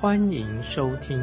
欢迎收听。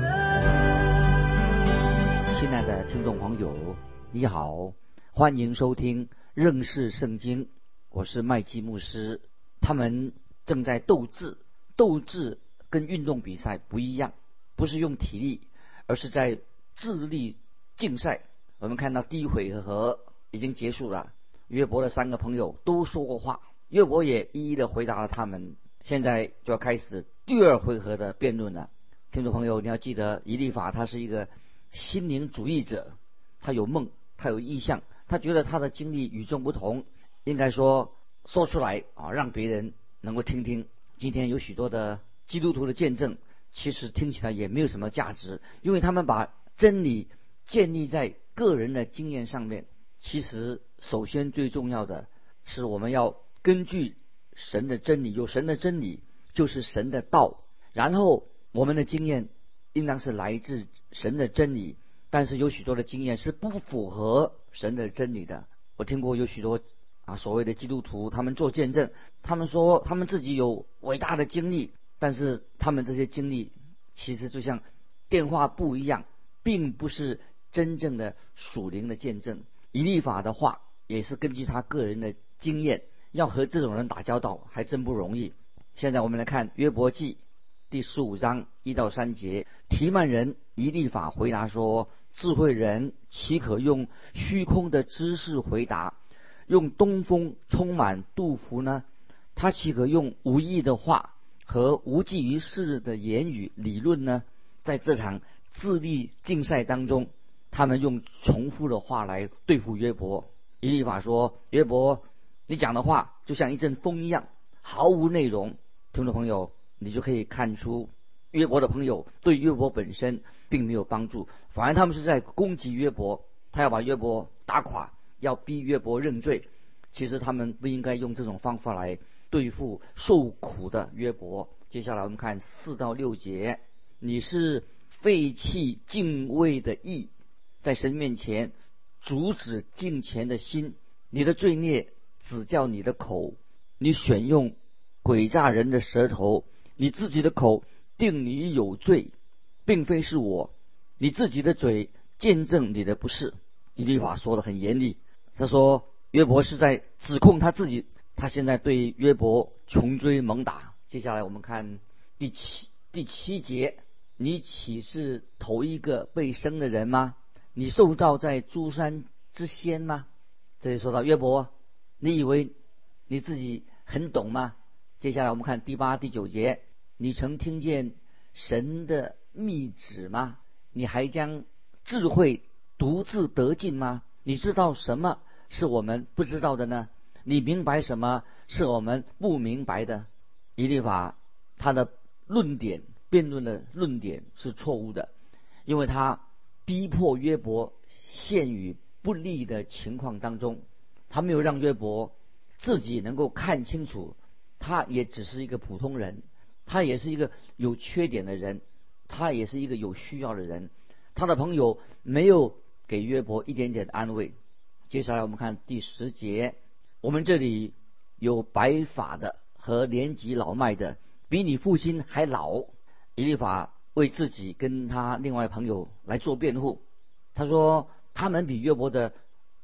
亲爱的听众朋友，你好，欢迎收听认识圣经。我是麦基牧师。他们正在斗智，斗智跟运动比赛不一样，不是用体力，而是在智力竞赛。我们看到第一回合。已经结束了。约伯的三个朋友都说过话，约伯也一一的回答了他们。现在就要开始第二回合的辩论了。听众朋友，你要记得，以利法他是一个心灵主义者，他有梦，他有意向，他觉得他的经历与众不同，应该说说出来啊，让别人能够听听。今天有许多的基督徒的见证，其实听起来也没有什么价值，因为他们把真理建立在个人的经验上面。其实，首先最重要的是，我们要根据神的真理，有神的真理就是神的道。然后，我们的经验应当是来自神的真理。但是，有许多的经验是不符合神的真理的。我听过有许多啊所谓的基督徒，他们做见证，他们说他们自己有伟大的经历，但是他们这些经历其实就像电话簿一样，并不是真正的属灵的见证。以立法的话，也是根据他个人的经验，要和这种人打交道还真不容易。现在我们来看约伯记第十五章一到三节，提曼人以立法回答说：“智慧人岂可用虚空的知识回答？用东风充满杜甫呢？他岂可用无意的话和无济于事的言语理论呢？在这场智力竞赛当中。”他们用重复的话来对付约伯。以利法说：“约伯，你讲的话就像一阵风一样，毫无内容。”听众朋友，你就可以看出约伯的朋友对约伯本身并没有帮助，反而他们是在攻击约伯，他要把约伯打垮，要逼约伯认罪。其实他们不应该用这种方法来对付受苦的约伯。接下来我们看四到六节：“你是废弃敬畏的义。”在神面前阻止敬虔的心，你的罪孽只叫你的口，你选用诡诈人的舌头，你自己的口定你有罪，并非是我，你自己的嘴见证你的不是。以利法说的很严厉，他说约伯是在指控他自己，他现在对约伯穷追猛打。接下来我们看第七第七节，你岂是头一个被生的人吗？你受造在诸山之先吗？这里说到约伯，你以为你自己很懂吗？接下来我们看第八、第九节，你曾听见神的密旨吗？你还将智慧独自得尽吗？你知道什么是我们不知道的呢？你明白什么是我们不明白的？以利法他的论点、辩论的论点是错误的，因为他。逼迫约伯陷于不利的情况当中，他没有让约伯自己能够看清楚，他也只是一个普通人，他也是一个有缺点的人，他也是一个有需要的人。他的朋友没有给约伯一点点的安慰。接下来我们看第十节，我们这里有白发的和年纪老迈的，比你父亲还老。以利法。为自己跟他另外朋友来做辩护，他说他们比约伯的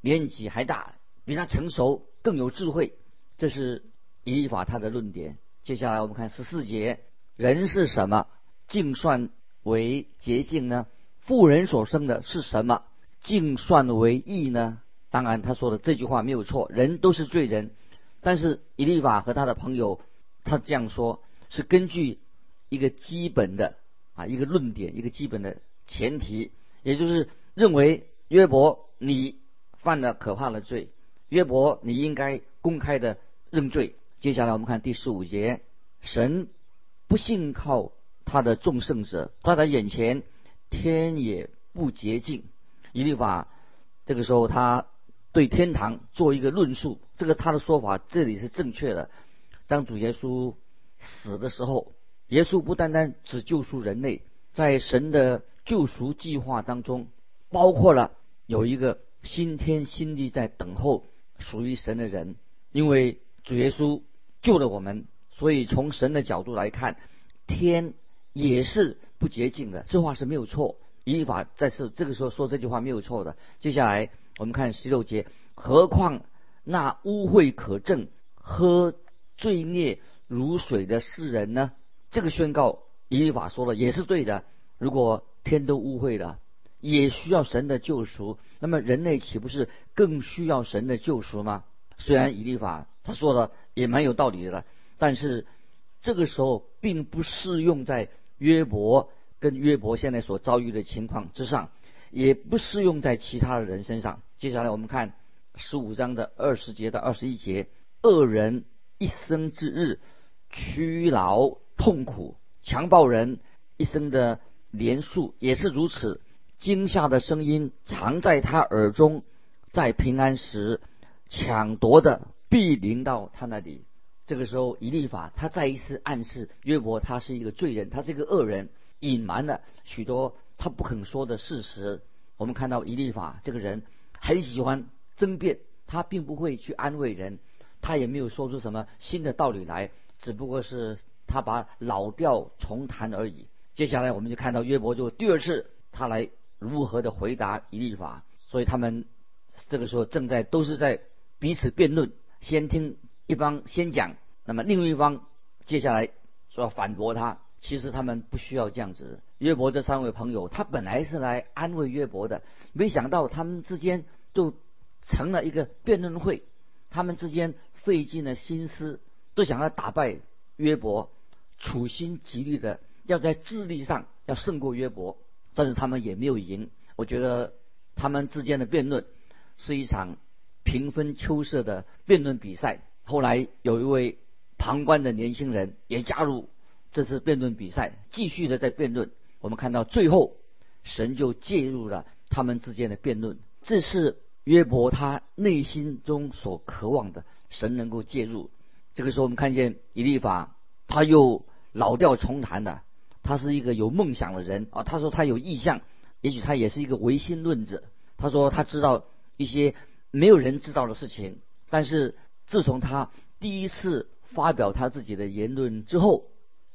年纪还大，比他成熟，更有智慧。这是以利法他的论点。接下来我们看十四节，人是什么，净算为洁净呢？富人所生的是什么，净算为义呢？当然他说的这句话没有错，人都是罪人。但是以利法和他的朋友，他这样说，是根据一个基本的。啊，一个论点，一个基本的前提，也就是认为约伯你犯了可怕的罪，约伯你应该公开的认罪。接下来我们看第十五节，神不信靠他的众圣者，他在眼前天也不洁净。以利法这个时候他对天堂做一个论述，这个他的说法这里是正确的。当主耶稣死的时候，耶稣不单单只救赎人类，在神的救赎计划当中，包括了有一个新天新地在等候属于神的人，因为主耶稣救了我们，所以从神的角度来看，天也是不洁净的。这话是没有错。以法在是这个时候说这句话没有错的。接下来我们看十六节，何况那污秽可证、喝罪孽如水的世人呢？这个宣告以法说的也是对的。如果天都污秽了，也需要神的救赎，那么人类岂不是更需要神的救赎吗？虽然以利法他说的也蛮有道理的，但是这个时候并不适用在约伯。跟约伯现在所遭遇的情况之上，也不适用在其他的人身上。接下来我们看十五章的二十节到二十一节：恶人一生之日屈劳痛苦，强暴人一生的年数也是如此。惊吓的声音常在他耳中，在平安时抢夺的必临到他那里。这个时候，以利法他再一次暗示约伯，他是一个罪人，他是一个恶人。隐瞒了许多他不肯说的事实。我们看到以利法这个人很喜欢争辩，他并不会去安慰人，他也没有说出什么新的道理来，只不过是他把老调重弹而已。接下来我们就看到约伯就第二次他来如何的回答以利法，所以他们这个时候正在都是在彼此辩论，先听一方先讲，那么另一方接下来说要反驳他。其实他们不需要这样子。约伯这三位朋友，他本来是来安慰约伯的，没想到他们之间就成了一个辩论会。他们之间费尽了心思，都想要打败约伯，处心积虑的要在智力上要胜过约伯，但是他们也没有赢。我觉得他们之间的辩论是一场平分秋色的辩论比赛。后来有一位旁观的年轻人也加入。这次辩论比赛继续的在辩论，我们看到最后神就介入了他们之间的辩论。这是约伯他内心中所渴望的，神能够介入。这个时候我们看见以利法他又老调重弹的，他是一个有梦想的人啊。他说他有意向，也许他也是一个唯心论者。他说他知道一些没有人知道的事情，但是自从他第一次发表他自己的言论之后。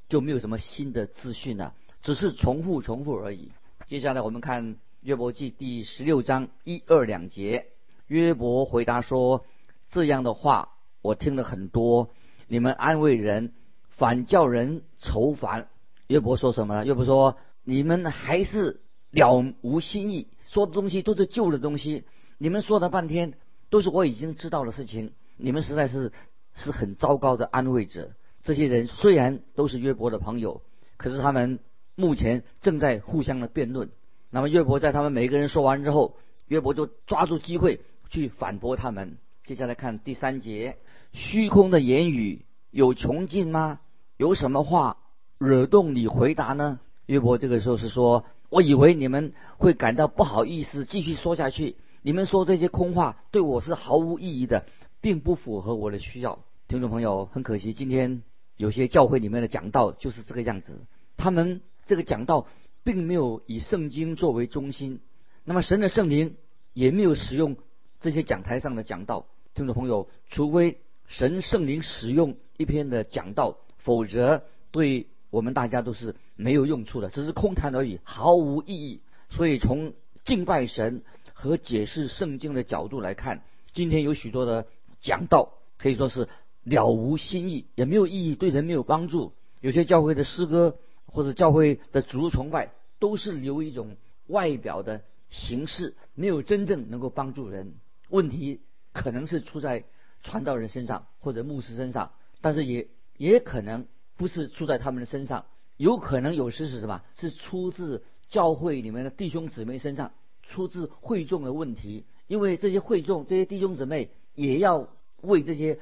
就没有什么新的资讯了，只是重复重复而已。接下来我们看约伯记第十六章一二两节，约伯回答说：“这样的话我听了很多，你们安慰人，反叫人愁烦。”约伯说什么呢？约伯说：“你们还是了无新意，说的东西都是旧的东西，你们说了半天都是我已经知道的事情，你们实在是是很糟糕的安慰者。”这些人虽然都是约伯的朋友，可是他们目前正在互相的辩论。那么约伯在他们每一个人说完之后，约伯就抓住机会去反驳他们。接下来看第三节：虚空的言语有穷尽吗？有什么话惹动你回答呢？约伯这个时候是说：“我以为你们会感到不好意思继续说下去。你们说这些空话对我是毫无意义的，并不符合我的需要。”听众朋友，很可惜今天。有些教会里面的讲道就是这个样子，他们这个讲道并没有以圣经作为中心，那么神的圣灵也没有使用这些讲台上的讲道。听众朋友，除非神圣灵使用一篇的讲道，否则对我们大家都是没有用处的，只是空谈而已，毫无意义。所以从敬拜神和解释圣经的角度来看，今天有许多的讲道可以说是。了无新意，也没有意义，对人没有帮助。有些教会的诗歌或者教会的主崇拜，都是留一种外表的形式，没有真正能够帮助人。问题可能是出在传道人身上或者牧师身上，但是也也可能不是出在他们的身上，有可能有时是什么？是出自教会里面的弟兄姊妹身上，出自会众的问题。因为这些会众、这些弟兄姊妹也要为这些。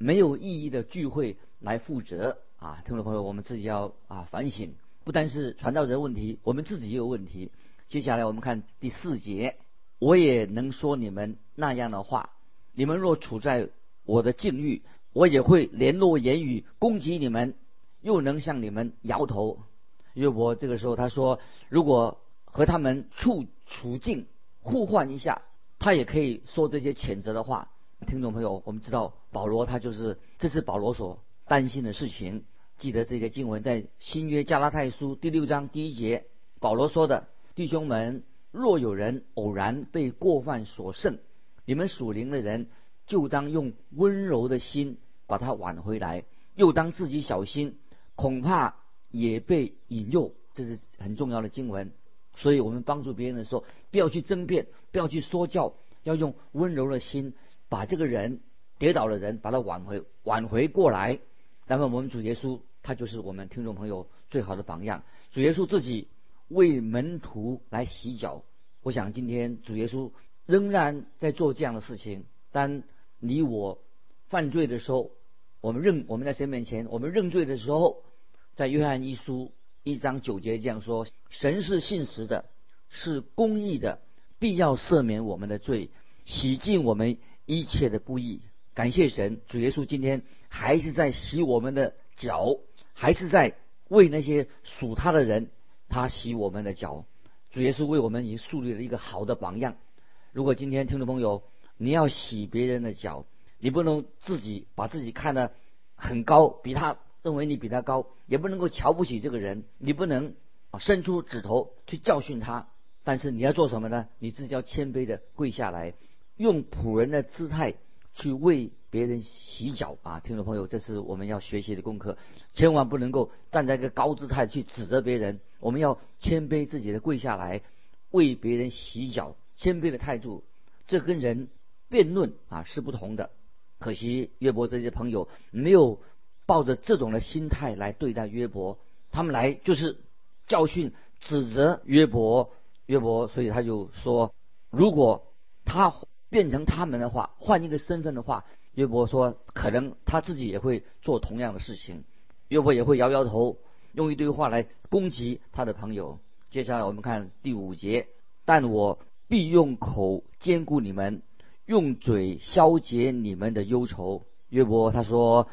没有意义的聚会来负责啊，听众朋友，我们自己要啊反省，不单是传道人问题，我们自己也有问题。接下来我们看第四节，我也能说你们那样的话。你们若处在我的境遇，我也会联络言语攻击你们，又能向你们摇头。约伯这个时候他说，如果和他们处处境互换一下，他也可以说这些谴责的话。听众朋友，我们知道保罗他就是这是保罗所担心的事情。记得这些经文在新约加拉太书第六章第一节，保罗说的：“弟兄们，若有人偶然被过犯所胜，你们属灵的人就当用温柔的心把他挽回来，又当自己小心，恐怕也被引诱。”这是很重要的经文。所以我们帮助别人的时候，不要去争辩，不要去说教，要用温柔的心把这个人跌倒的人把他挽回挽回过来。那么我们主耶稣。他就是我们听众朋友最好的榜样。主耶稣自己为门徒来洗脚，我想今天主耶稣仍然在做这样的事情。当你我犯罪的时候，我们认我们在神面前，我们认罪的时候，在约翰一书一章九节这样说：神是信实的，是公义的，必要赦免我们的罪，洗净我们一切的不义。感谢神，主耶稣今天还是在洗我们的脚。还是在为那些属他的人，他洗我们的脚。主耶稣为我们已经树立了一个好的榜样。如果今天听众朋友你要洗别人的脚，你不能自己把自己看得很高，比他认为你比他高，也不能够瞧不起这个人，你不能伸出指头去教训他。但是你要做什么呢？你自己要谦卑的跪下来，用仆人的姿态去为。别人洗脚啊，听众朋友，这是我们要学习的功课，千万不能够站在一个高姿态去指责别人。我们要谦卑自己的跪下来，为别人洗脚，谦卑的态度，这跟人辩论啊是不同的。可惜约伯这些朋友没有抱着这种的心态来对待约伯，他们来就是教训、指责约伯。约伯，所以他就说，如果他变成他们的话，换一个身份的话。约伯说：“可能他自己也会做同样的事情。”约伯也会摇摇头，用一堆话来攻击他的朋友。接下来我们看第五节：“但我必用口兼顾你们，用嘴消解你们的忧愁。”约伯他说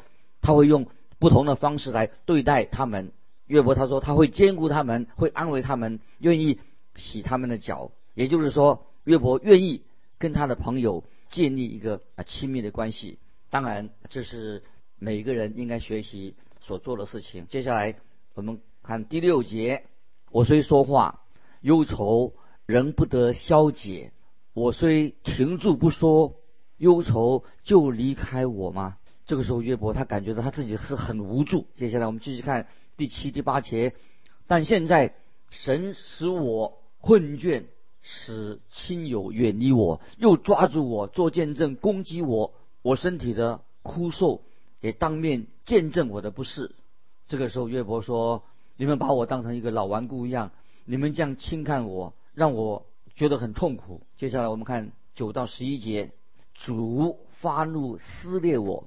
他会用不同的方式来对待他们。约伯他说他会兼顾他们，会安慰他们，愿意洗他们的脚。也就是说，约伯愿意跟他的朋友。建立一个啊亲密的关系，当然这是每个人应该学习所做的事情。接下来我们看第六节：我虽说话，忧愁仍不得消解；我虽停住不说，忧愁就离开我吗？这个时候约伯他感觉到他自己是很无助。接下来我们继续看第七、第八节：但现在神使我困倦。使亲友远离我，又抓住我做见证攻击我，我身体的枯瘦也当面见证我的不是。这个时候约伯说：“你们把我当成一个老顽固一样，你们这样轻看我，让我觉得很痛苦。”接下来我们看九到十一节：主发怒撕裂我，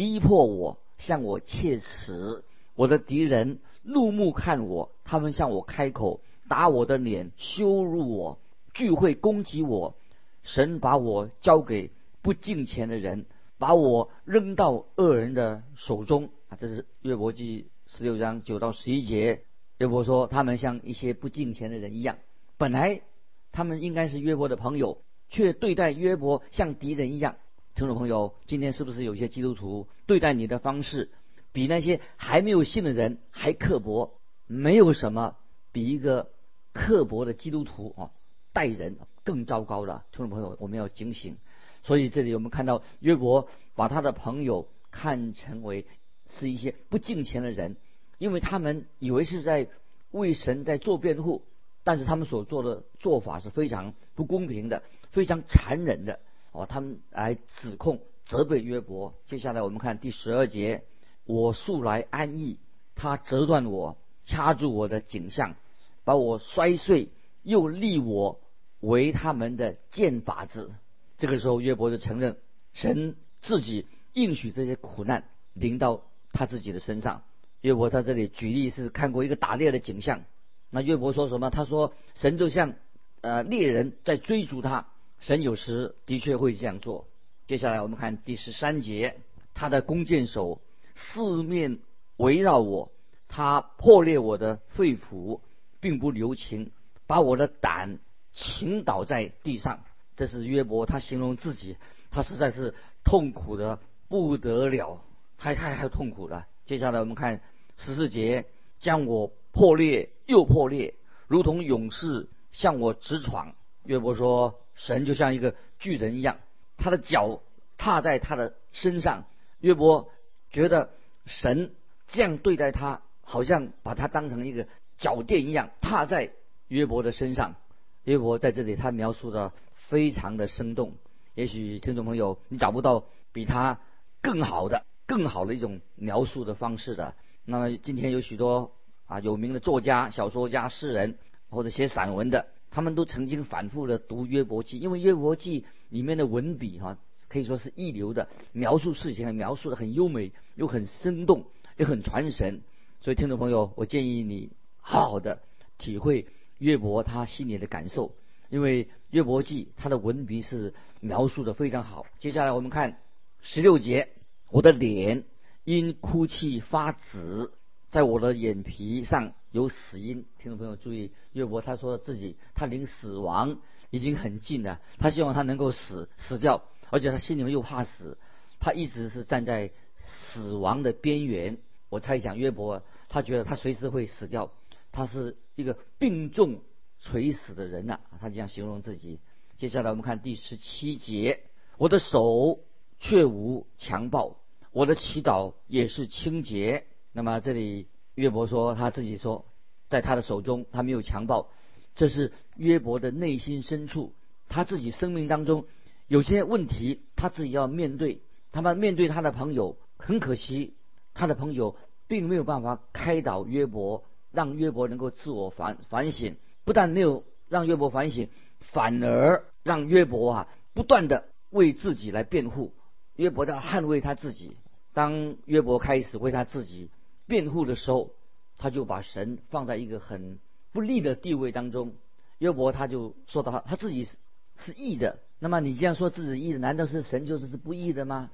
逼迫我，向我切齿。我的敌人怒目看我，他们向我开口，打我的脸，羞辱我。聚会攻击我，神把我交给不敬虔的人，把我扔到恶人的手中啊！这是约伯记十六章九到十一节。约伯说，他们像一些不敬虔的人一样，本来他们应该是约伯的朋友，却对待约伯像敌人一样。听众朋友，今天是不是有些基督徒对待你的方式，比那些还没有信的人还刻薄？没有什么比一个刻薄的基督徒啊！待人更糟糕了，听众朋友，我们要警醒。所以这里我们看到约伯把他的朋友看成为是一些不敬虔的人，因为他们以为是在为神在做辩护，但是他们所做的做法是非常不公平的，非常残忍的哦。他们来指控、责备约伯。接下来我们看第十二节：我素来安逸，他折断我，掐住我的颈项，把我摔碎。又立我为他们的剑靶子。这个时候，约伯就承认神自己应许这些苦难临到他自己的身上。约伯在这里举例是看过一个打猎的景象。那约伯说什么？他说神就像呃猎人在追逐他，神有时的确会这样做。接下来我们看第十三节，他的弓箭手四面围绕我，他破裂我的肺腑，并不留情，把我的胆倾倒在地上。这是约伯，他形容自己，他实在是痛苦的不得了，太太太痛苦了。接下来我们看十四节，将我破裂又破裂，如同勇士向我直闯。约伯说，神就像一个巨人一样。他的脚踏在他的身上，约伯觉得神这样对待他，好像把他当成一个脚垫一样踏在约伯的身上。约伯在这里他描述的非常的生动，也许听众朋友你找不到比他更好的、更好的一种描述的方式的。那么今天有许多啊有名的作家、小说家、诗人或者写散文的，他们都曾经反复的读约伯记，因为约伯记。里面的文笔哈可以说是一流的，描述事情描述的很优美，又很生动，又很传神。所以听众朋友，我建议你好好的体会约伯他心里的感受，因为约伯记他的文笔是描述的非常好。接下来我们看十六节，我的脸因哭泣发紫，在我的眼皮上有死因。听众朋友注意，约伯他说自己他离死亡。已经很近了，他希望他能够死死掉，而且他心里面又怕死，他一直是站在死亡的边缘。我猜想约伯，他觉得他随时会死掉，他是一个病重垂死的人呐，他这样形容自己。接下来我们看第十七节，我的手却无强暴，我的祈祷也是清洁。那么这里约伯说他自己说，在他的手中他没有强暴。这是约伯的内心深处，他自己生命当中有些问题，他自己要面对。他们面对他的朋友，很可惜，他的朋友并没有办法开导约伯，让约伯能够自我反反省。不但没有让约伯反省，反而让约伯啊不断的为自己来辩护。约伯在捍卫他自己。当约伯开始为他自己辩护的时候，他就把神放在一个很。不利的地位当中，约伯他就说到他他自己是是义的。那么你这样说自己义的，难道是神就是是不义的吗？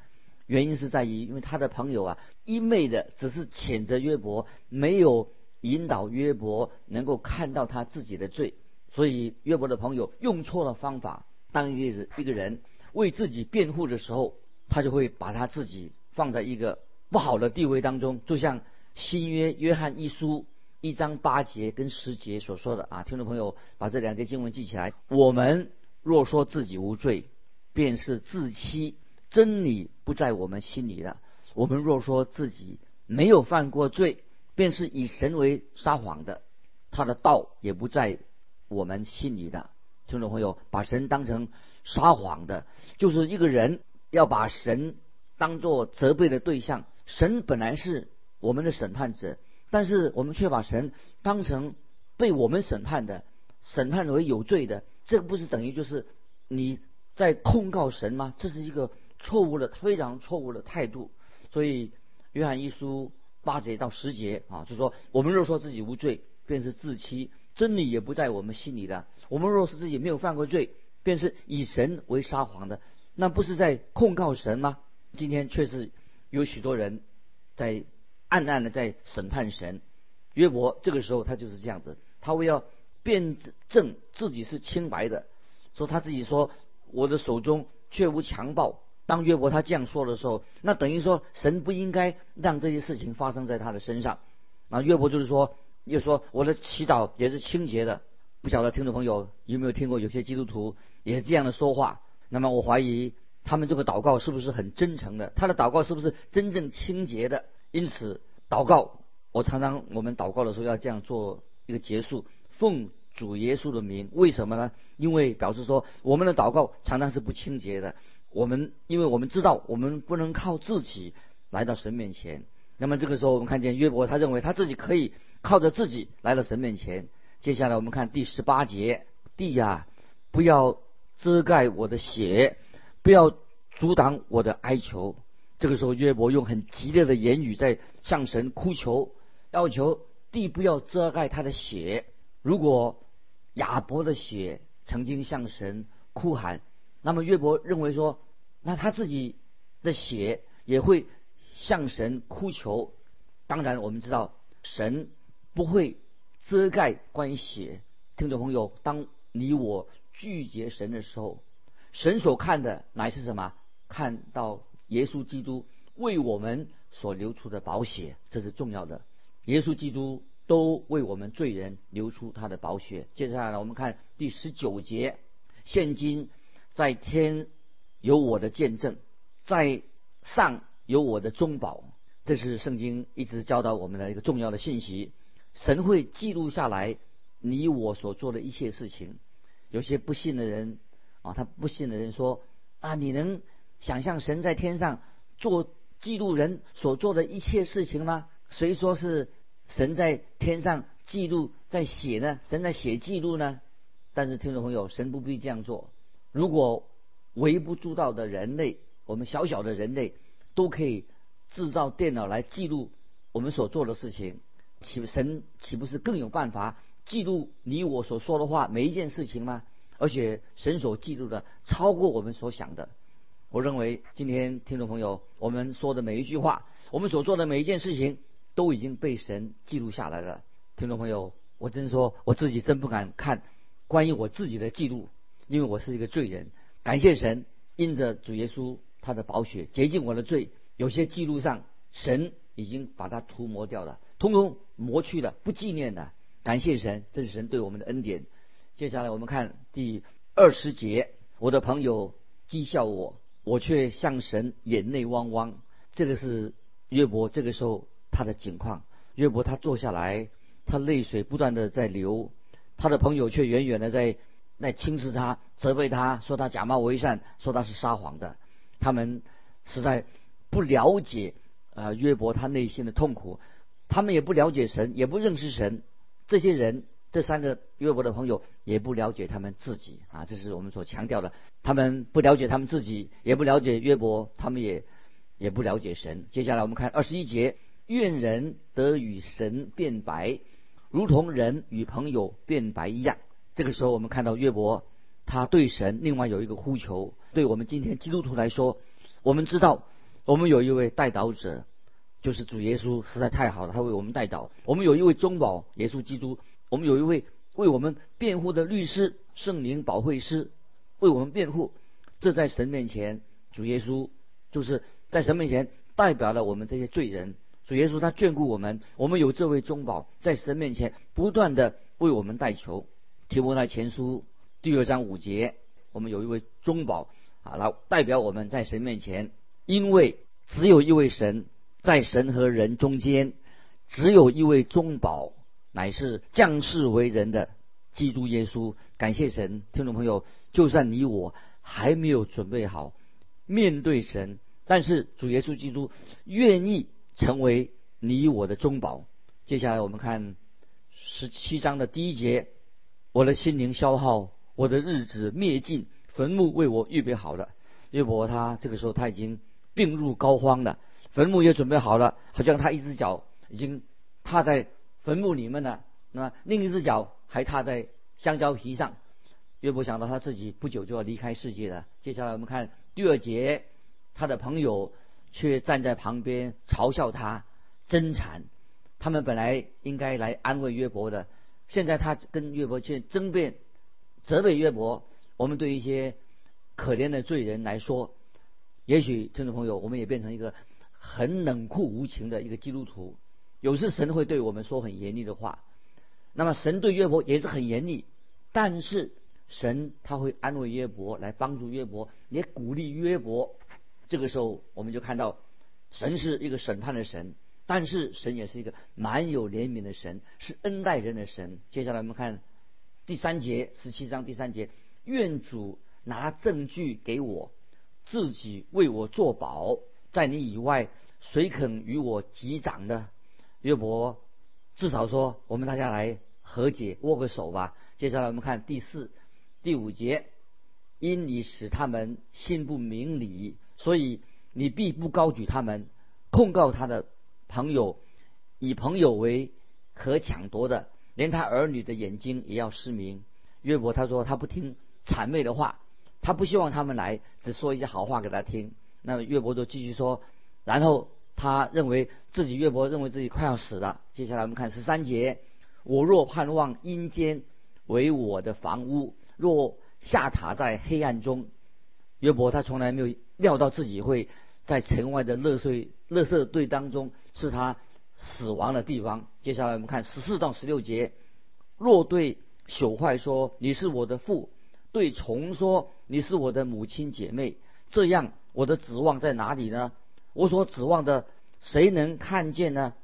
原因是在于，因为他的朋友啊，一昧的只是谴责约伯，没有引导约伯能够看到他自己的罪。所以约伯的朋友用错了方法。当一个一个人为自己辩护的时候，他就会把他自己放在一个不好的地位当中，就像新约约翰一书。一章八节跟十节所说的啊，听众朋友把这两节经文记起来。我们若说自己无罪，便是自欺；真理不在我们心里了。我们若说自己没有犯过罪，便是以神为撒谎的，他的道也不在我们心里的。听众朋友，把神当成撒谎的，就是一个人要把神当做责备的对象。神本来是我们的审判者。但是我们却把神当成被我们审判的，审判为有罪的，这个不是等于就是你在控告神吗？这是一个错误的、非常错误的态度。所以约翰一书八节到十节啊，就说我们若说自己无罪，便是自欺；真理也不在我们心里的。我们若是自己没有犯过罪，便是以神为撒谎的，那不是在控告神吗？今天却是有许多人在。暗暗的在审判神，约伯这个时候他就是这样子，他为要辩证自己是清白的，说他自己说我的手中却无强暴。当约伯他这样说的时候，那等于说神不应该让这些事情发生在他的身上。那约伯就是说，又说我的祈祷也是清洁的。不晓得听众朋友有没有听过有些基督徒也是这样的说话？那么我怀疑他们这个祷告是不是很真诚的？他的祷告是不是真正清洁的？因此，祷告，我常常我们祷告的时候要这样做一个结束，奉主耶稣的名。为什么呢？因为表示说我们的祷告常常是不清洁的。我们因为我们知道我们不能靠自己来到神面前。那么这个时候我们看见约伯，他认为他自己可以靠着自己来到神面前。接下来我们看第十八节：地呀，不要遮盖我的血，不要阻挡我的哀求。这个时候，约伯用很激烈的言语在向神哭求，要求地不要遮盖他的血。如果亚伯的血曾经向神哭喊，那么约伯认为说，那他自己的血也会向神哭求。当然，我们知道神不会遮盖关于血。听众朋友，当你我拒绝神的时候，神所看的乃是什么？看到耶稣基督为我们所流出的宝血，这是重要的。耶稣基督都为我们罪人流出他的宝血。接下来，我们看第十九节：现今在天有我的见证，在上有我的中保。这是圣经一直教导我们的一个重要的信息。神会记录下来你我所做的一切事情。有些不信的人啊，他不信的人说啊，你能想象神在天上做记录人所做的一切事情吗？谁说是神在天上记录在写呢？神在写记录呢？但是听众朋友，神不必这样做。如果微不足道的人类，我们小小的人类都可以制造电脑来记录我们所做的事情，岂神岂不是更有办法？记录你我所说的话，每一件事情吗？而且神所记录的超过我们所想的。我认为今天听众朋友，我们说的每一句话，我们所做的每一件事情，都已经被神记录下来了。听众朋友，我真说我自己真不敢看关于我自己的记录，因为我是一个罪人。感谢神，因着主耶稣他的宝血洁净我的罪，有些记录上神已经把它涂抹掉了，通通抹去了，不纪念的。感谢神，这是神对我们的恩典。接下来我们看第二十节，我的朋友讥笑我，我却向神眼泪汪汪。这个是约伯这个时候他的情况。约伯他坐下来，他泪水不断的在流，他的朋友却远远的在在轻视他，责备他说他假冒为善，说他是撒谎的。他们实在不了解啊约伯他内心的痛苦，他们也不了解神，也不认识神。这些人，这三个约伯的朋友也不了解他们自己啊，这是我们所强调的。他们不了解他们自己，也不了解约伯，他们也也不了解神。接下来我们看二十一节：愿人得与神变白，如同人与朋友变白一样。这个时候，我们看到约伯他对神另外有一个呼求。对我们今天基督徒来说，我们知道我们有一位代祷者。就是主耶稣实在太好了，他为我们代祷。我们有一位中保耶稣基督，我们有一位为我们辩护的律师圣灵保惠师为我们辩护。这在神面前，主耶稣就是在神面前代表了我们这些罪人。主耶稣他眷顾我们，我们有这位中保在神面前不断的为我们代求。提摩太前书第二章五节，我们有一位中保啊，来代表我们在神面前，因为只有一位神。在神和人中间，只有一位中保，乃是降世为人的基督耶稣。感谢神，听众朋友，就算你我还没有准备好面对神，但是主耶稣基督愿意成为你我的中保。接下来我们看十七章的第一节：我的心灵消耗，我的日子灭尽，坟墓为我预备好了。约伯他这个时候他已经病入膏肓了。坟墓也准备好了，好像他一只脚已经踏在坟墓里面呢，那另一只脚还踏在香蕉皮上。约伯想到他自己不久就要离开世界了。接下来我们看第二节，他的朋友却站在旁边嘲笑他，真惨。他们本来应该来安慰约伯的，现在他跟约伯去争辩、责备约伯。我们对一些可怜的罪人来说，也许听众朋友，我们也变成一个。很冷酷无情的一个基督徒，有时神会对我们说很严厉的话，那么神对约伯也是很严厉，但是神他会安慰约伯，来帮助约伯，也鼓励约伯。这个时候我们就看到，神是一个审判的神，但是神也是一个蛮有怜悯的神，是恩待人的神。接下来我们看第三节十七章第三节，愿主拿证据给我，自己为我作保。在你以外，谁肯与我击掌呢？约伯至少说，我们大家来和解，握个手吧。接下来我们看第四、第五节，因你使他们心不明理，所以你必不高举他们，控告他的朋友以朋友为可抢夺的，连他儿女的眼睛也要失明。约伯他说他不听谄媚的话，他不希望他们来，只说一些好话给他听。那么约伯就继续说，然后他认为自己约伯认为自己快要死了。接下来我们看十三节：我若盼望阴间为我的房屋，若下榻在黑暗中。约伯他从来没有料到自己会在城外的乐碎乐色堆当中是他死亡的地方。接下来我们看十四到十六节：若对朽坏说你是我的父，对虫说你是我的母亲姐妹，这样我的指望在哪里呢？我所指望的谁能看见呢？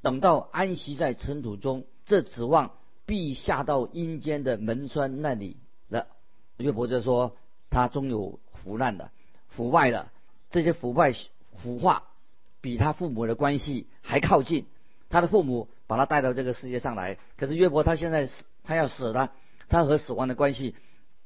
等到安息在尘土中，这指望必下到阴间的门栓那里了。约伯就说他终有。腐烂的、腐败的这些腐败、腐化，比他父母的关系还靠近。他的父母把他带到这个世界上来，可是约伯他现在死，他要死了，他和死亡的关系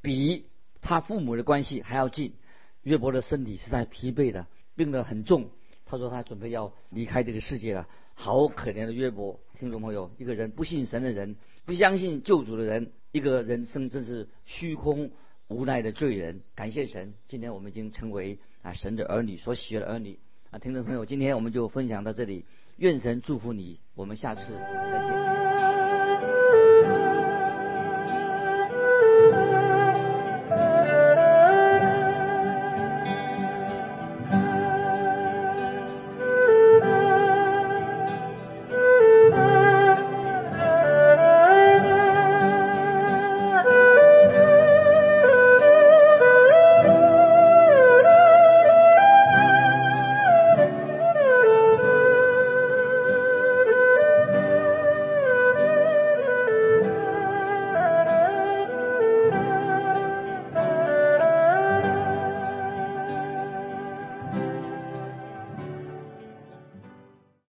比他父母的关系还要近。约伯的身体是在疲惫的，病得很重。他说他准备要离开这个世界了，好可怜的约伯。听众朋友，一个人不信神的人，不相信救主的人，一个人生真是虚空。无奈的罪人，感谢神，今天我们已经成为啊神的儿女，所喜悦的儿女啊，听众朋友，今天我们就分享到这里，愿神祝福你，我们下次再见。